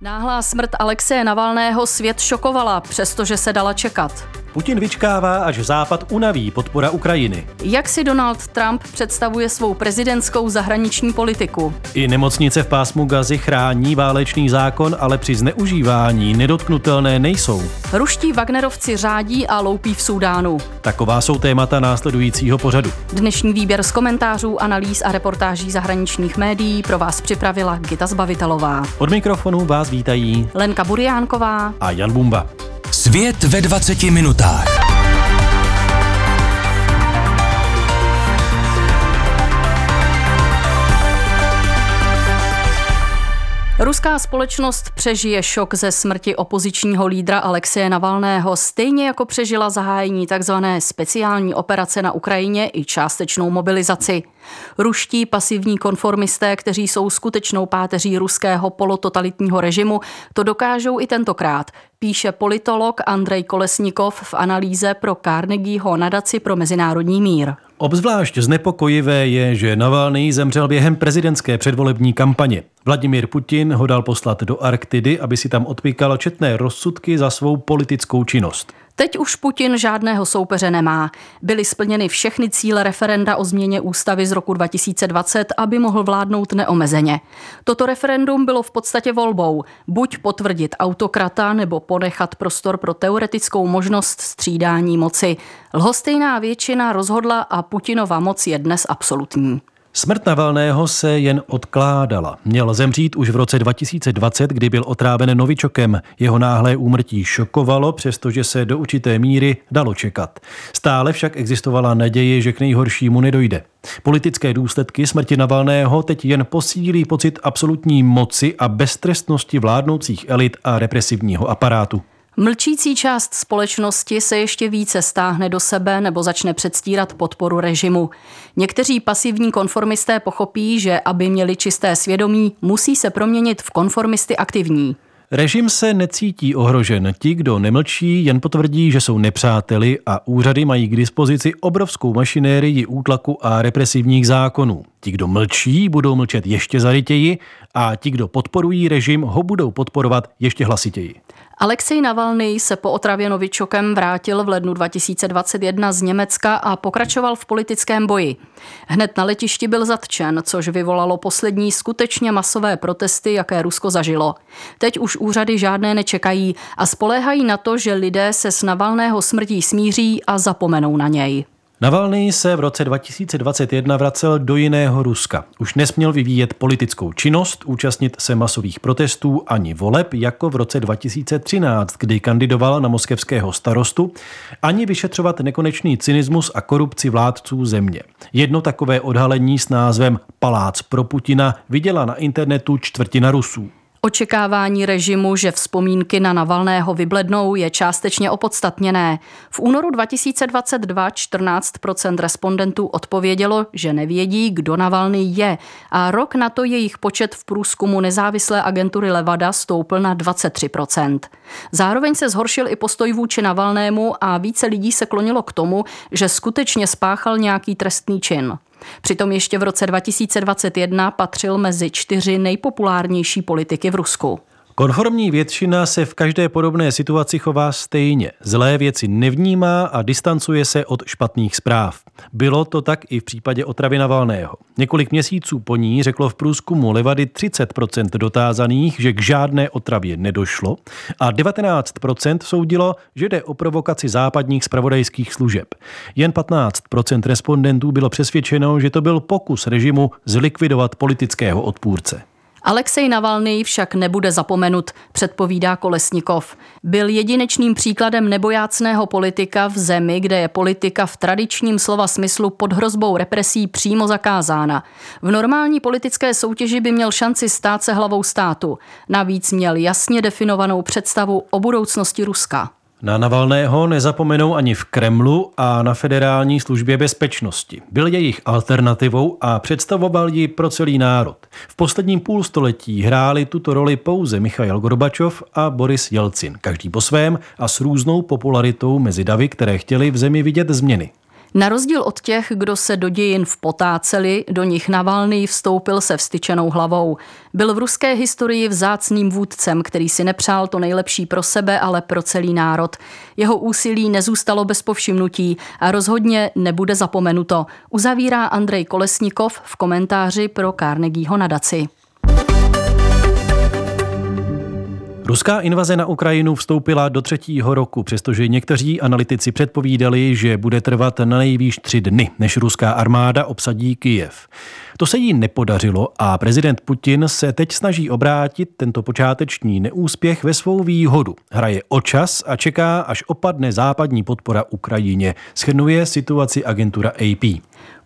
Náhlá smrt Alexeje Navalného svět šokovala, přestože se dala čekat. Putin vyčkává, až Západ unaví podpora Ukrajiny. Jak si Donald Trump představuje svou prezidentskou zahraniční politiku? I nemocnice v pásmu Gazy chrání válečný zákon, ale při zneužívání nedotknutelné nejsou. Ruští Wagnerovci řádí a loupí v Súdánu. Taková jsou témata následujícího pořadu. Dnešní výběr z komentářů, analýz a reportáží zahraničních médií pro vás připravila Gita Zbavitelová. Od mikrofonu vás vítají Lenka Buriánková a Jan Bumba. Svět ve 20 minutách. Ruská společnost přežije šok ze smrti opozičního lídra Alexeje Navalného, stejně jako přežila zahájení tzv. speciální operace na Ukrajině i částečnou mobilizaci. Ruští pasivní konformisté, kteří jsou skutečnou páteří ruského polototalitního režimu, to dokážou i tentokrát, píše politolog Andrej Kolesnikov v analýze pro Carnegieho nadaci pro mezinárodní mír. Obzvlášť znepokojivé je, že Navalný zemřel během prezidentské předvolební kampaně. Vladimír Putin ho dal poslat do Arktidy, aby si tam odpíkal četné rozsudky za svou politickou činnost. Teď už Putin žádného soupeře nemá. Byly splněny všechny cíle referenda o změně ústavy z roku 2020, aby mohl vládnout neomezeně. Toto referendum bylo v podstatě volbou. Buď potvrdit autokrata nebo ponechat prostor pro teoretickou možnost střídání moci. Lhostejná většina rozhodla a Putinova moc je dnes absolutní. Smrt Navalného se jen odkládala. Měl zemřít už v roce 2020, kdy byl otráven novičokem. Jeho náhlé úmrtí šokovalo, přestože se do určité míry dalo čekat. Stále však existovala naděje, že k nejhoršímu nedojde. Politické důsledky smrti Navalného teď jen posílí pocit absolutní moci a beztrestnosti vládnoucích elit a represivního aparátu. Mlčící část společnosti se ještě více stáhne do sebe nebo začne předstírat podporu režimu. Někteří pasivní konformisté pochopí, že aby měli čisté svědomí, musí se proměnit v konformisty aktivní. Režim se necítí ohrožen. Ti, kdo nemlčí, jen potvrdí, že jsou nepřáteli a úřady mají k dispozici obrovskou mašinérii útlaku a represivních zákonů. Ti, kdo mlčí, budou mlčet ještě zarytěji a ti, kdo podporují režim, ho budou podporovat ještě hlasitěji. Alexej Navalny se po otravě Novičokem vrátil v lednu 2021 z Německa a pokračoval v politickém boji. Hned na letišti byl zatčen, což vyvolalo poslední skutečně masové protesty, jaké Rusko zažilo. Teď už úřady žádné nečekají a spoléhají na to, že lidé se s Navalného smrtí smíří a zapomenou na něj. Navalný se v roce 2021 vracel do jiného Ruska. Už nesměl vyvíjet politickou činnost, účastnit se masových protestů ani voleb, jako v roce 2013, kdy kandidoval na moskevského starostu, ani vyšetřovat nekonečný cynismus a korupci vládců země. Jedno takové odhalení s názvem Palác pro Putina viděla na internetu čtvrtina Rusů. Očekávání režimu, že vzpomínky na Navalného vyblednou, je částečně opodstatněné. V únoru 2022 14% respondentů odpovědělo, že nevědí, kdo Navalný je a rok na to jejich počet v průzkumu nezávislé agentury Levada stoupl na 23% Zároveň se zhoršil i postoj vůči Navalnému a více lidí se klonilo k tomu, že skutečně spáchal nějaký trestný čin. Přitom ještě v roce 2021 patřil mezi čtyři nejpopulárnější politiky v Rusku. Konformní většina se v každé podobné situaci chová stejně. Zlé věci nevnímá a distancuje se od špatných zpráv. Bylo to tak i v případě otravy Navalného. Několik měsíců po ní řeklo v průzkumu Levady 30% dotázaných, že k žádné otravě nedošlo a 19% soudilo, že jde o provokaci západních spravodajských služeb. Jen 15% respondentů bylo přesvědčeno, že to byl pokus režimu zlikvidovat politického odpůrce. Alexej Navalny však nebude zapomenut, předpovídá Kolesnikov. Byl jedinečným příkladem nebojácného politika v zemi, kde je politika v tradičním slova smyslu pod hrozbou represí přímo zakázána. V normální politické soutěži by měl šanci stát se hlavou státu. Navíc měl jasně definovanou představu o budoucnosti Ruska. Na Navalného nezapomenou ani v Kremlu a na federální službě bezpečnosti. Byl jejich alternativou a představoval ji pro celý národ. V posledním půlstoletí hráli tuto roli pouze Michail Gorbačov a Boris Jelcin, každý po svém a s různou popularitou mezi davy, které chtěli v zemi vidět změny. Na rozdíl od těch, kdo se do dějin vpotáceli, do nich Navalný vstoupil se vstyčenou hlavou. Byl v ruské historii vzácným vůdcem, který si nepřál to nejlepší pro sebe, ale pro celý národ. Jeho úsilí nezůstalo bez povšimnutí a rozhodně nebude zapomenuto, uzavírá Andrej Kolesnikov v komentáři pro Carnegieho nadaci. Ruská invaze na Ukrajinu vstoupila do třetího roku, přestože někteří analytici předpovídali, že bude trvat na nejvýš tři dny, než ruská armáda obsadí Kyjev. To se jí nepodařilo a prezident Putin se teď snaží obrátit tento počáteční neúspěch ve svou výhodu. Hraje o čas a čeká, až opadne západní podpora Ukrajině, schrnuje situaci agentura AP.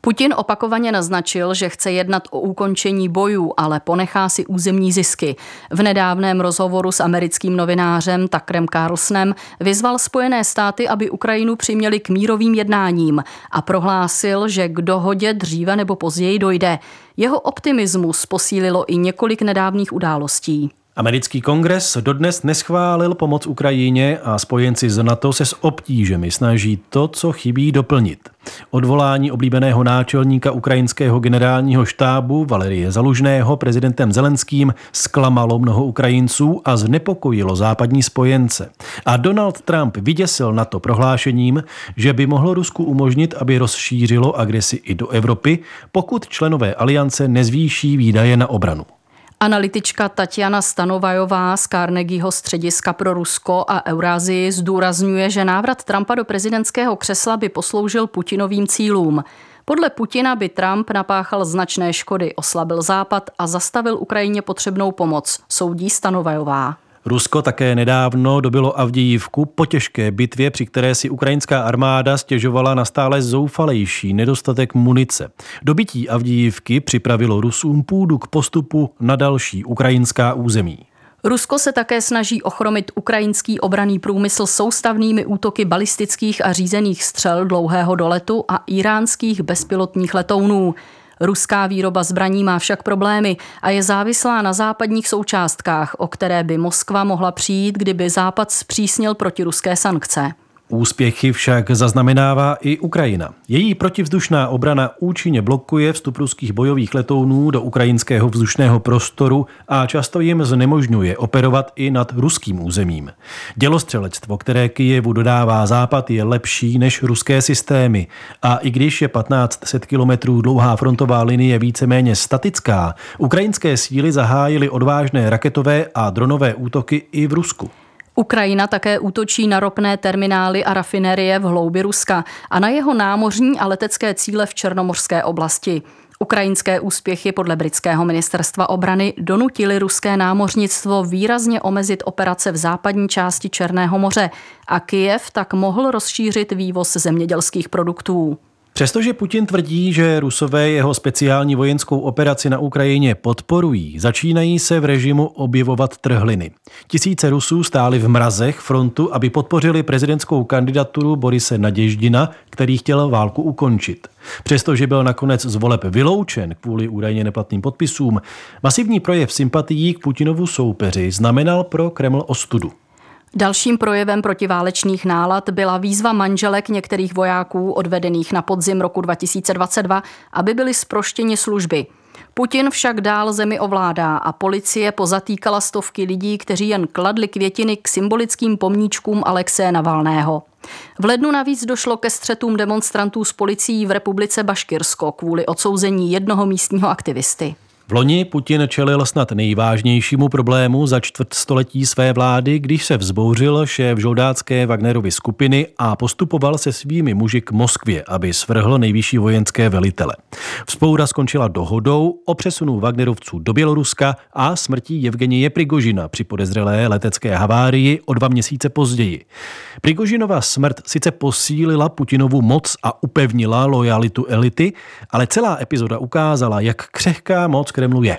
Putin opakovaně naznačil, že chce jednat o ukončení bojů, ale ponechá si územní zisky. V nedávném rozhovoru s americkým novinářem Takrem Carlsonem vyzval Spojené státy, aby Ukrajinu přiměli k mírovým jednáním a prohlásil, že k dohodě dříve nebo později dojde. Jeho optimismus posílilo i několik nedávných událostí. Americký kongres dodnes neschválil pomoc Ukrajině a spojenci z NATO se s obtížemi snaží to, co chybí, doplnit. Odvolání oblíbeného náčelníka ukrajinského generálního štábu Valerie Zalužného prezidentem Zelenským zklamalo mnoho Ukrajinců a znepokojilo západní spojence. A Donald Trump vyděsil na to prohlášením, že by mohlo Rusku umožnit, aby rozšířilo agresi i do Evropy, pokud členové aliance nezvýší výdaje na obranu. Analytička Tatiana Stanovajová z Carnegieho střediska pro Rusko a Eurázii zdůrazňuje, že návrat Trumpa do prezidentského křesla by posloužil Putinovým cílům. Podle Putina by Trump napáchal značné škody, oslabil Západ a zastavil Ukrajině potřebnou pomoc, soudí Stanovajová. Rusko také nedávno dobilo Avdijivku po těžké bitvě, při které si ukrajinská armáda stěžovala na stále zoufalejší nedostatek munice. Dobití Avdijivky připravilo Rusům půdu k postupu na další ukrajinská území. Rusko se také snaží ochromit ukrajinský obraný průmysl soustavnými útoky balistických a řízených střel dlouhého doletu a iránských bezpilotních letounů. Ruská výroba zbraní má však problémy a je závislá na západních součástkách, o které by Moskva mohla přijít, kdyby Západ zpřísnil protiruské sankce. Úspěchy však zaznamenává i Ukrajina. Její protivzdušná obrana účinně blokuje vstup ruských bojových letounů do ukrajinského vzdušného prostoru a často jim znemožňuje operovat i nad ruským územím. Dělostřelectvo, které Kijevu dodává západ, je lepší než ruské systémy. A i když je 1500 kilometrů dlouhá frontová linie víceméně statická, ukrajinské síly zahájily odvážné raketové a dronové útoky i v Rusku. Ukrajina také útočí na ropné terminály a rafinerie v hloubi Ruska a na jeho námořní a letecké cíle v Černomorské oblasti. Ukrajinské úspěchy podle britského ministerstva obrany donutily ruské námořnictvo výrazně omezit operace v západní části Černého moře a Kijev tak mohl rozšířit vývoz zemědělských produktů. Přestože Putin tvrdí, že Rusové jeho speciální vojenskou operaci na Ukrajině podporují, začínají se v režimu objevovat trhliny. Tisíce Rusů stáli v mrazech frontu, aby podpořili prezidentskou kandidaturu Borise Naděždina, který chtěl válku ukončit. Přestože byl nakonec z voleb vyloučen kvůli údajně neplatným podpisům, masivní projev sympatií k Putinovu soupeři znamenal pro Kreml ostudu. Dalším projevem protiválečných nálad byla výzva manželek některých vojáků odvedených na podzim roku 2022, aby byli zproštěni služby. Putin však dál zemi ovládá a policie pozatýkala stovky lidí, kteří jen kladli květiny k symbolickým pomníčkům Alexeje Navalného. V lednu navíc došlo ke střetům demonstrantů s policií v republice Baškirsko kvůli odsouzení jednoho místního aktivisty. V loni Putin čelil snad nejvážnějšímu problému za čtvrtstoletí své vlády, když se vzbouřil šéf žoldácké Wagnerovy skupiny a postupoval se svými muži k Moskvě, aby svrhl nejvyšší vojenské velitele. Vzpoura skončila dohodou o přesunu Wagnerovců do Běloruska a smrtí Evgenie Prigožina při podezřelé letecké havárii o dva měsíce později. Prigožinova smrt sice posílila Putinovu moc a upevnila lojalitu elity, ale celá epizoda ukázala, jak křehká moc Kremlu je.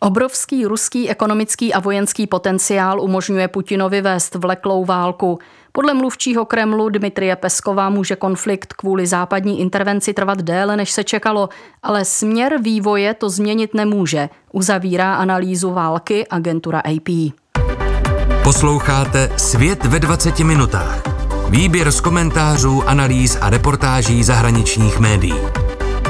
Obrovský ruský ekonomický a vojenský potenciál umožňuje Putinovi vést vleklou válku. Podle mluvčího Kremlu Dmitrie Peskova může konflikt kvůli západní intervenci trvat déle, než se čekalo, ale směr vývoje to změnit nemůže, uzavírá analýzu války agentura AP. Posloucháte Svět ve 20 minutách. Výběr z komentářů, analýz a reportáží zahraničních médií.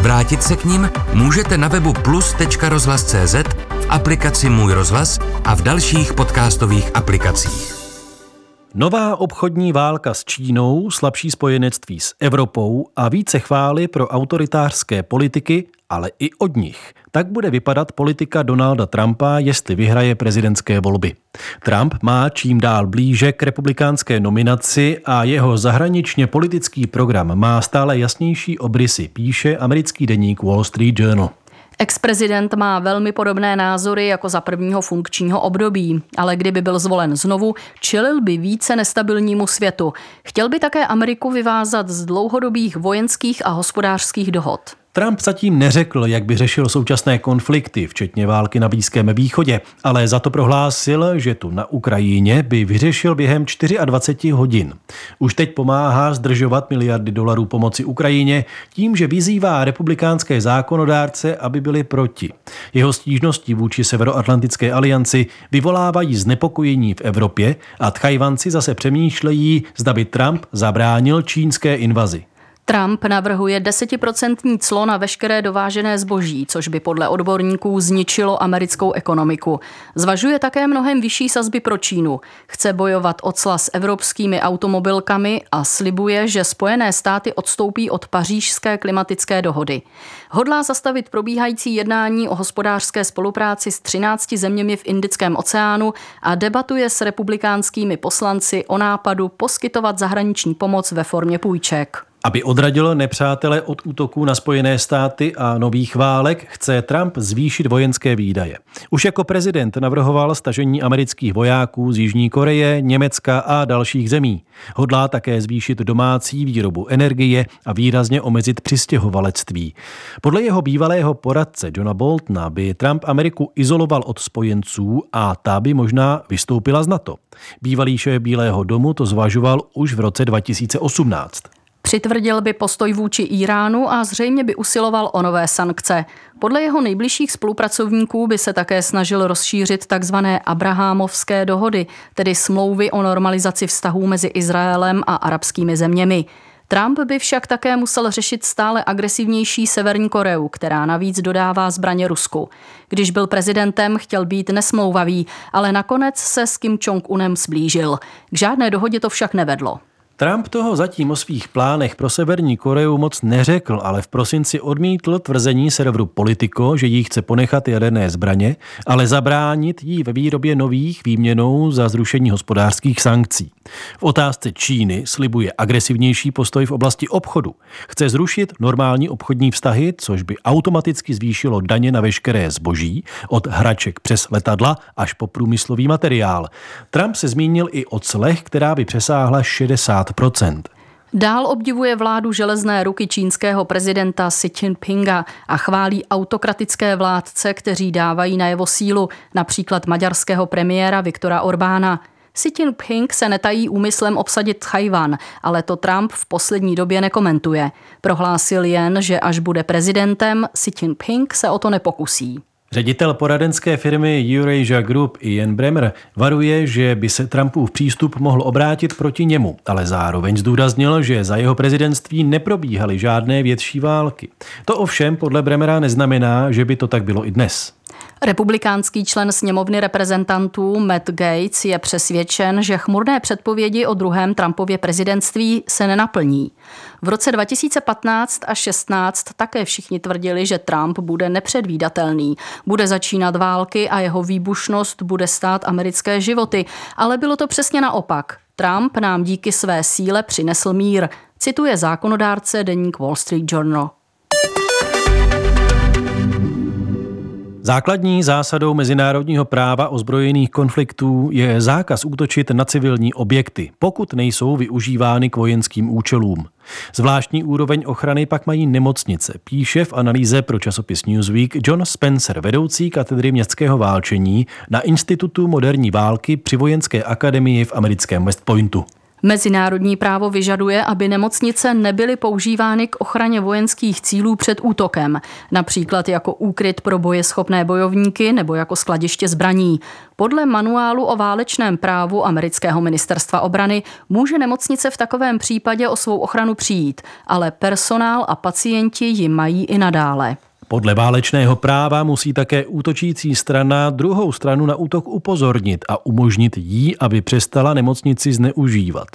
Vrátit se k ním můžete na webu plus.rozhlas.cz, v aplikaci Můj rozhlas a v dalších podcastových aplikacích. Nová obchodní válka s Čínou, slabší spojenectví s Evropou a více chvály pro autoritářské politiky, ale i od nich. Tak bude vypadat politika Donalda Trumpa, jestli vyhraje prezidentské volby. Trump má čím dál blíže k republikánské nominaci a jeho zahraničně politický program má stále jasnější obrysy, píše americký deník Wall Street Journal. Ex-prezident má velmi podobné názory jako za prvního funkčního období, ale kdyby byl zvolen znovu, čelil by více nestabilnímu světu. Chtěl by také Ameriku vyvázat z dlouhodobých vojenských a hospodářských dohod. Trump zatím neřekl, jak by řešil současné konflikty, včetně války na Blízkém východě, ale za to prohlásil, že tu na Ukrajině by vyřešil během 24 hodin. Už teď pomáhá zdržovat miliardy dolarů pomoci Ukrajině tím, že vyzývá republikánské zákonodárce, aby byli proti. Jeho stížnosti vůči Severoatlantické alianci vyvolávají znepokojení v Evropě a Tchajvanci zase přemýšlejí, zda by Trump zabránil čínské invazi. Trump navrhuje desetiprocentní clo na veškeré dovážené zboží, což by podle odborníků zničilo americkou ekonomiku. Zvažuje také mnohem vyšší sazby pro Čínu. Chce bojovat ocla s evropskými automobilkami a slibuje, že Spojené státy odstoupí od pařížské klimatické dohody. Hodlá zastavit probíhající jednání o hospodářské spolupráci s 13 zeměmi v Indickém oceánu a debatuje s republikánskými poslanci o nápadu poskytovat zahraniční pomoc ve formě půjček. Aby odradil nepřátele od útoků na Spojené státy a nových válek, chce Trump zvýšit vojenské výdaje. Už jako prezident navrhoval stažení amerických vojáků z Jižní Koreje, Německa a dalších zemí. Hodlá také zvýšit domácí výrobu energie a výrazně omezit přistěhovalectví. Podle jeho bývalého poradce Johna Boltona by Trump Ameriku izoloval od spojenců a ta by možná vystoupila z NATO. Bývalý šéf Bílého domu to zvažoval už v roce 2018. Přitvrdil by postoj vůči Iránu a zřejmě by usiloval o nové sankce. Podle jeho nejbližších spolupracovníků by se také snažil rozšířit tzv. Abrahamovské dohody, tedy smlouvy o normalizaci vztahů mezi Izraelem a arabskými zeměmi. Trump by však také musel řešit stále agresivnější Severní Koreu, která navíc dodává zbraně Rusku. Když byl prezidentem, chtěl být nesmlouvavý, ale nakonec se s Kim Jong-unem zblížil. K žádné dohodě to však nevedlo. Trump toho zatím o svých plánech pro Severní Koreu moc neřekl, ale v prosinci odmítl tvrzení serveru Politico, že jí chce ponechat jaderné zbraně, ale zabránit jí ve výrobě nových výměnou za zrušení hospodářských sankcí. V otázce Číny slibuje agresivnější postoj v oblasti obchodu. Chce zrušit normální obchodní vztahy, což by automaticky zvýšilo daně na veškeré zboží, od hraček přes letadla až po průmyslový materiál. Trump se zmínil i o clech, která by přesáhla 60 Dál obdivuje vládu železné ruky čínského prezidenta Xi Jinpinga a chválí autokratické vládce, kteří dávají na jeho sílu, například maďarského premiéra Viktora Orbána. Xi Jinping se netají úmyslem obsadit Tchajvan, ale to Trump v poslední době nekomentuje. Prohlásil jen, že až bude prezidentem, Xi Jinping se o to nepokusí. Ředitel poradenské firmy Eurasia Group Ian Bremer varuje, že by se Trumpův přístup mohl obrátit proti němu, ale zároveň zdůraznil, že za jeho prezidentství neprobíhaly žádné větší války. To ovšem podle Bremera neznamená, že by to tak bylo i dnes. Republikánský člen sněmovny reprezentantů Matt Gates je přesvědčen, že chmurné předpovědi o druhém Trumpově prezidentství se nenaplní. V roce 2015 a 16 také všichni tvrdili, že Trump bude nepředvídatelný, bude začínat války a jeho výbušnost bude stát americké životy, ale bylo to přesně naopak. Trump nám díky své síle přinesl mír, cituje zákonodárce deník Wall Street Journal. Základní zásadou mezinárodního práva ozbrojených konfliktů je zákaz útočit na civilní objekty, pokud nejsou využívány k vojenským účelům. Zvláštní úroveň ochrany pak mají nemocnice, píše v analýze pro časopis Newsweek John Spencer, vedoucí katedry městského válčení na Institutu moderní války při Vojenské akademii v americkém West Pointu. Mezinárodní právo vyžaduje, aby nemocnice nebyly používány k ochraně vojenských cílů před útokem, například jako úkryt pro bojeschopné bojovníky nebo jako skladiště zbraní. Podle manuálu o válečném právu amerického ministerstva obrany může nemocnice v takovém případě o svou ochranu přijít, ale personál a pacienti ji mají i nadále. Podle válečného práva musí také útočící strana druhou stranu na útok upozornit a umožnit jí, aby přestala nemocnici zneužívat.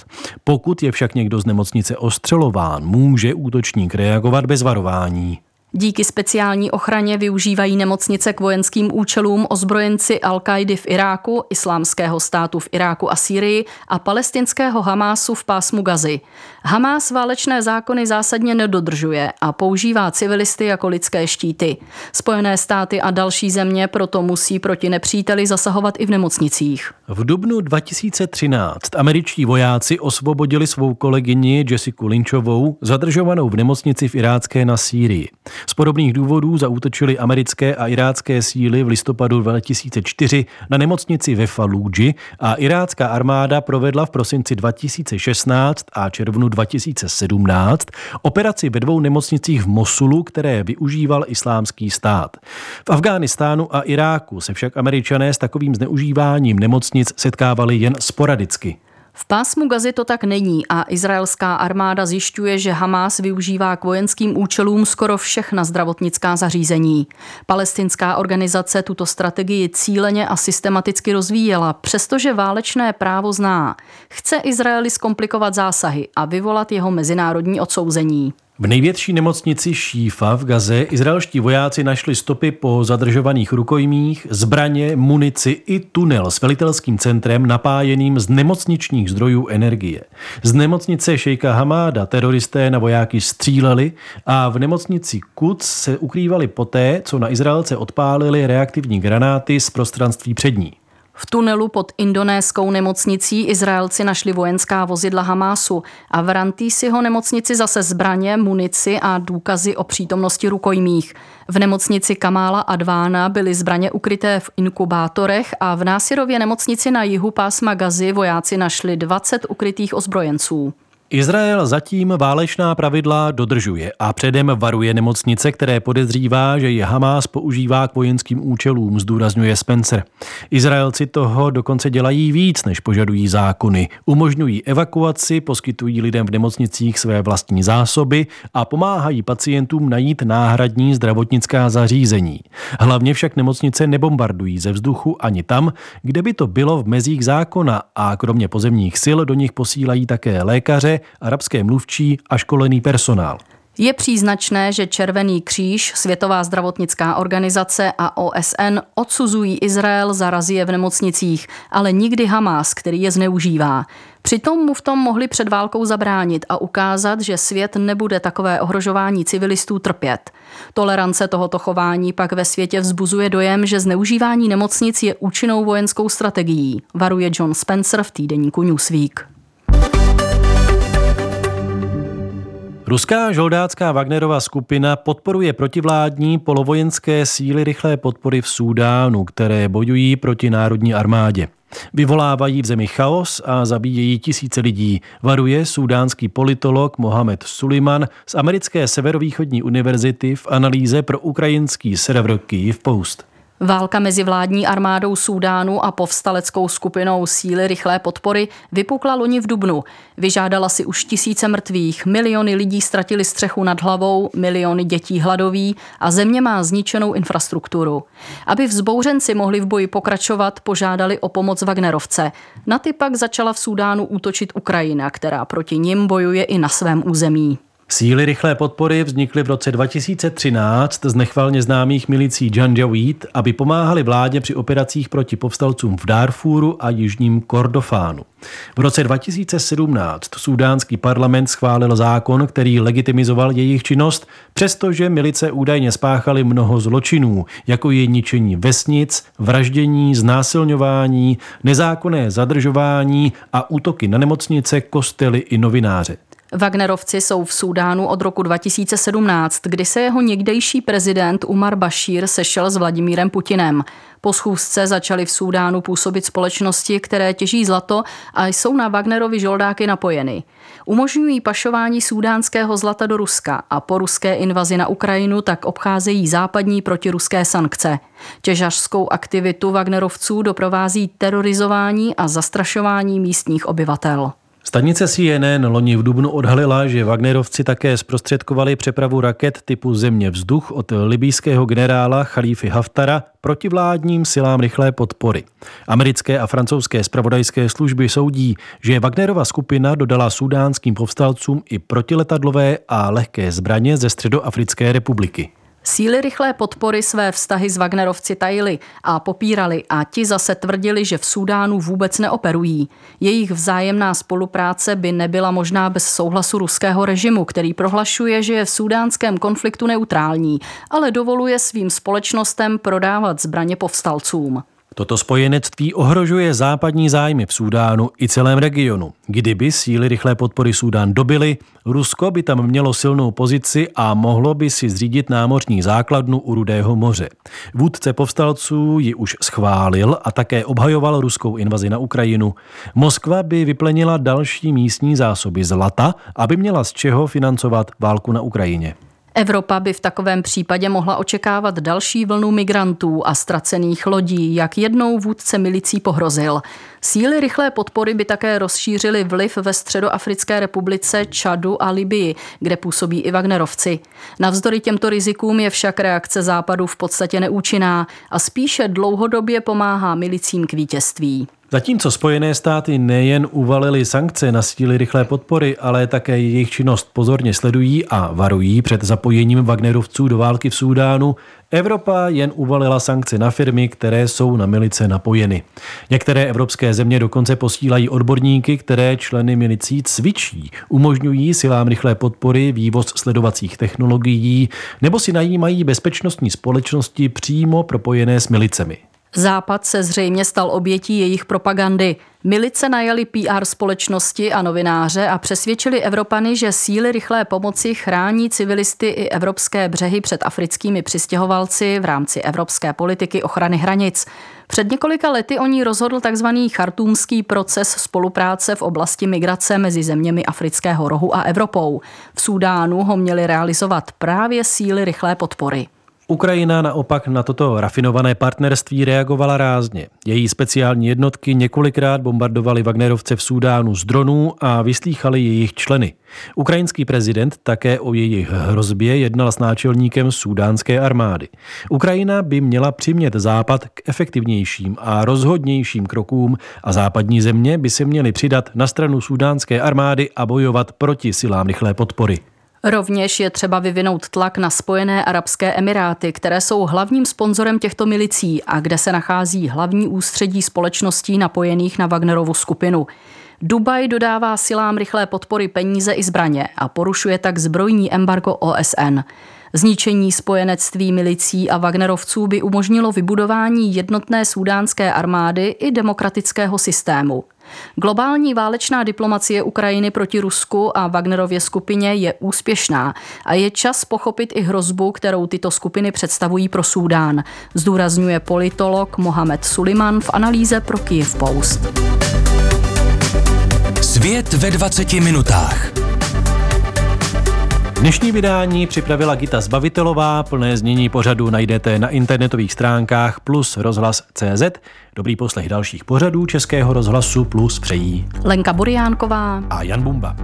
Pokud je však někdo z nemocnice ostřelován, může útočník reagovat bez varování. Díky speciální ochraně využívají nemocnice k vojenským účelům ozbrojenci Al-Kaidy v Iráku, islámského státu v Iráku a Sýrii a palestinského Hamásu v pásmu Gazy. Hamás válečné zákony zásadně nedodržuje a používá civilisty jako lidské štíty. Spojené státy a další země proto musí proti nepříteli zasahovat i v nemocnicích. V dubnu 2013 američtí vojáci osvobodili svou kolegyni Jessica Lynchovou, zadržovanou v nemocnici v irácké na Sýrii. Z podobných důvodů zaútočili americké a irácké síly v listopadu 2004 na nemocnici ve Fallúji a irácká armáda provedla v prosinci 2016 a červnu 2017 operaci ve dvou nemocnicích v Mosulu, které využíval islámský stát. V Afghánistánu a Iráku se však američané s takovým zneužíváním nemocnic setkávali jen sporadicky. V pásmu Gazy to tak není a izraelská armáda zjišťuje, že Hamás využívá k vojenským účelům skoro všechna zdravotnická zařízení. Palestinská organizace tuto strategii cíleně a systematicky rozvíjela, přestože válečné právo zná. Chce Izraeli zkomplikovat zásahy a vyvolat jeho mezinárodní odsouzení. V největší nemocnici Šífa v Gaze izraelští vojáci našli stopy po zadržovaných rukojmích, zbraně, munici i tunel s velitelským centrem napájeným z nemocničních zdrojů energie. Z nemocnice šejka Hamáda teroristé na vojáky stříleli a v nemocnici Kuc se ukrývali poté, co na Izraelce odpálili reaktivní granáty z prostranství před ní. V tunelu pod indonéskou nemocnicí Izraelci našli vojenská vozidla Hamásu a v Rantísiho nemocnici zase zbraně, munici a důkazy o přítomnosti rukojmích. V nemocnici Kamála Advána byly zbraně ukryté v inkubátorech a v Násirově nemocnici na jihu pásma Gazy vojáci našli 20 ukrytých ozbrojenců. Izrael zatím válečná pravidla dodržuje a předem varuje nemocnice, které podezřívá, že je Hamás používá k vojenským účelům, zdůrazňuje Spencer. Izraelci toho dokonce dělají víc, než požadují zákony. Umožňují evakuaci, poskytují lidem v nemocnicích své vlastní zásoby a pomáhají pacientům najít náhradní zdravotnická zařízení. Hlavně však nemocnice nebombardují ze vzduchu ani tam, kde by to bylo v mezích zákona a kromě pozemních sil do nich posílají také lékaře, arabské mluvčí a školený personál. Je příznačné, že Červený kříž, Světová zdravotnická organizace a OSN odsuzují Izrael za razie v nemocnicích, ale nikdy Hamás, který je zneužívá. Přitom mu v tom mohli před válkou zabránit a ukázat, že svět nebude takové ohrožování civilistů trpět. Tolerance tohoto chování pak ve světě vzbuzuje dojem, že zneužívání nemocnic je účinnou vojenskou strategií, varuje John Spencer v týdeníku Newsweek. Ruská žoldácká Wagnerova skupina podporuje protivládní polovojenské síly rychlé podpory v Súdánu, které bojují proti národní armádě. Vyvolávají v zemi chaos a zabíjejí tisíce lidí, varuje sudánský politolog Mohamed Suliman z americké severovýchodní univerzity v analýze pro ukrajinský server Kyiv Post. Válka mezi vládní armádou Súdánu a povstaleckou skupinou síly rychlé podpory vypukla loni v Dubnu. Vyžádala si už tisíce mrtvých, miliony lidí ztratili střechu nad hlavou, miliony dětí hladoví a země má zničenou infrastrukturu. Aby vzbouřenci mohli v boji pokračovat, požádali o pomoc Wagnerovce. Na ty pak začala v Súdánu útočit Ukrajina, která proti nim bojuje i na svém území. Síly rychlé podpory vznikly v roce 2013 z nechvalně známých milicí Janjaweed, aby pomáhali vládě při operacích proti povstalcům v Darfuru a jižním Kordofánu. V roce 2017 sudánský parlament schválil zákon, který legitimizoval jejich činnost, přestože milice údajně spáchaly mnoho zločinů, jako je ničení vesnic, vraždění, znásilňování, nezákonné zadržování a útoky na nemocnice, kostely i novináře. Wagnerovci jsou v Súdánu od roku 2017, kdy se jeho někdejší prezident Umar Bashir sešel s Vladimírem Putinem. Po schůzce začaly v Súdánu působit společnosti, které těží zlato a jsou na Wagnerovi žoldáky napojeny. Umožňují pašování súdánského zlata do Ruska a po ruské invazi na Ukrajinu tak obcházejí západní protiruské sankce. Těžařskou aktivitu Wagnerovců doprovází terorizování a zastrašování místních obyvatel. Stanice CNN loni v Dubnu odhalila, že Wagnerovci také zprostředkovali přepravu raket typu Země vzduch od libýského generála Chalífy Haftara protivládním silám rychlé podpory. Americké a francouzské spravodajské služby soudí, že Wagnerova skupina dodala sudánským povstalcům i protiletadlové a lehké zbraně ze Středoafrické republiky. Síly rychlé podpory své vztahy s Wagnerovci tajili a popírali a ti zase tvrdili, že v Súdánu vůbec neoperují. Jejich vzájemná spolupráce by nebyla možná bez souhlasu ruského režimu, který prohlašuje, že je v súdánském konfliktu neutrální, ale dovoluje svým společnostem prodávat zbraně povstalcům. Toto spojenectví ohrožuje západní zájmy v Súdánu i celém regionu. Kdyby síly rychlé podpory Súdán dobily, Rusko by tam mělo silnou pozici a mohlo by si zřídit námořní základnu u Rudého moře. Vůdce povstalců ji už schválil a také obhajoval ruskou invazi na Ukrajinu. Moskva by vyplenila další místní zásoby zlata, aby měla z čeho financovat válku na Ukrajině. Evropa by v takovém případě mohla očekávat další vlnu migrantů a ztracených lodí, jak jednou vůdce milicí pohrozil. Síly rychlé podpory by také rozšířily vliv ve Středoafrické republice, Čadu a Libii, kde působí i Wagnerovci. Navzdory těmto rizikům je však reakce západu v podstatě neúčinná a spíše dlouhodobě pomáhá milicím k vítězství. Zatímco Spojené státy nejen uvalily sankce na síly rychlé podpory, ale také jejich činnost pozorně sledují a varují před zapojením Wagnerovců do války v Súdánu, Evropa jen uvalila sankce na firmy, které jsou na milice napojeny. Některé evropské země dokonce posílají odborníky, které členy milicí cvičí, umožňují silám rychlé podpory vývoz sledovacích technologií nebo si najímají bezpečnostní společnosti přímo propojené s milicemi. Západ se zřejmě stal obětí jejich propagandy. Milice najali PR společnosti a novináře a přesvědčili Evropany, že síly rychlé pomoci chrání civilisty i evropské břehy před africkými přistěhovalci v rámci evropské politiky ochrany hranic. Před několika lety o ní rozhodl tzv. chartúmský proces spolupráce v oblasti migrace mezi zeměmi Afrického rohu a Evropou. V Súdánu ho měly realizovat právě síly rychlé podpory. Ukrajina naopak na toto rafinované partnerství reagovala rázně. Její speciální jednotky několikrát bombardovaly Wagnerovce v Súdánu z dronů a vyslýchali jejich členy. Ukrajinský prezident také o jejich hrozbě jednal s náčelníkem súdánské armády. Ukrajina by měla přimět Západ k efektivnějším a rozhodnějším krokům a západní země by se měly přidat na stranu súdánské armády a bojovat proti silám rychlé podpory. Rovněž je třeba vyvinout tlak na Spojené arabské emiráty, které jsou hlavním sponzorem těchto milicí a kde se nachází hlavní ústředí společností napojených na Wagnerovu skupinu. Dubaj dodává silám rychlé podpory peníze i zbraně a porušuje tak zbrojní embargo OSN. Zničení spojenectví milicí a Wagnerovců by umožnilo vybudování jednotné sudánské armády i demokratického systému. Globální válečná diplomacie Ukrajiny proti Rusku a Wagnerově skupině je úspěšná a je čas pochopit i hrozbu, kterou tyto skupiny představují pro Súdán, zdůrazňuje politolog Mohamed Suliman v analýze pro Kiev Post. Svět ve 20 minutách. Dnešní vydání připravila Gita Zbavitelová, plné znění pořadu najdete na internetových stránkách plus rozhlas.cz. Dobrý poslech dalších pořadů Českého rozhlasu plus přejí Lenka Buriánková a Jan Bumba.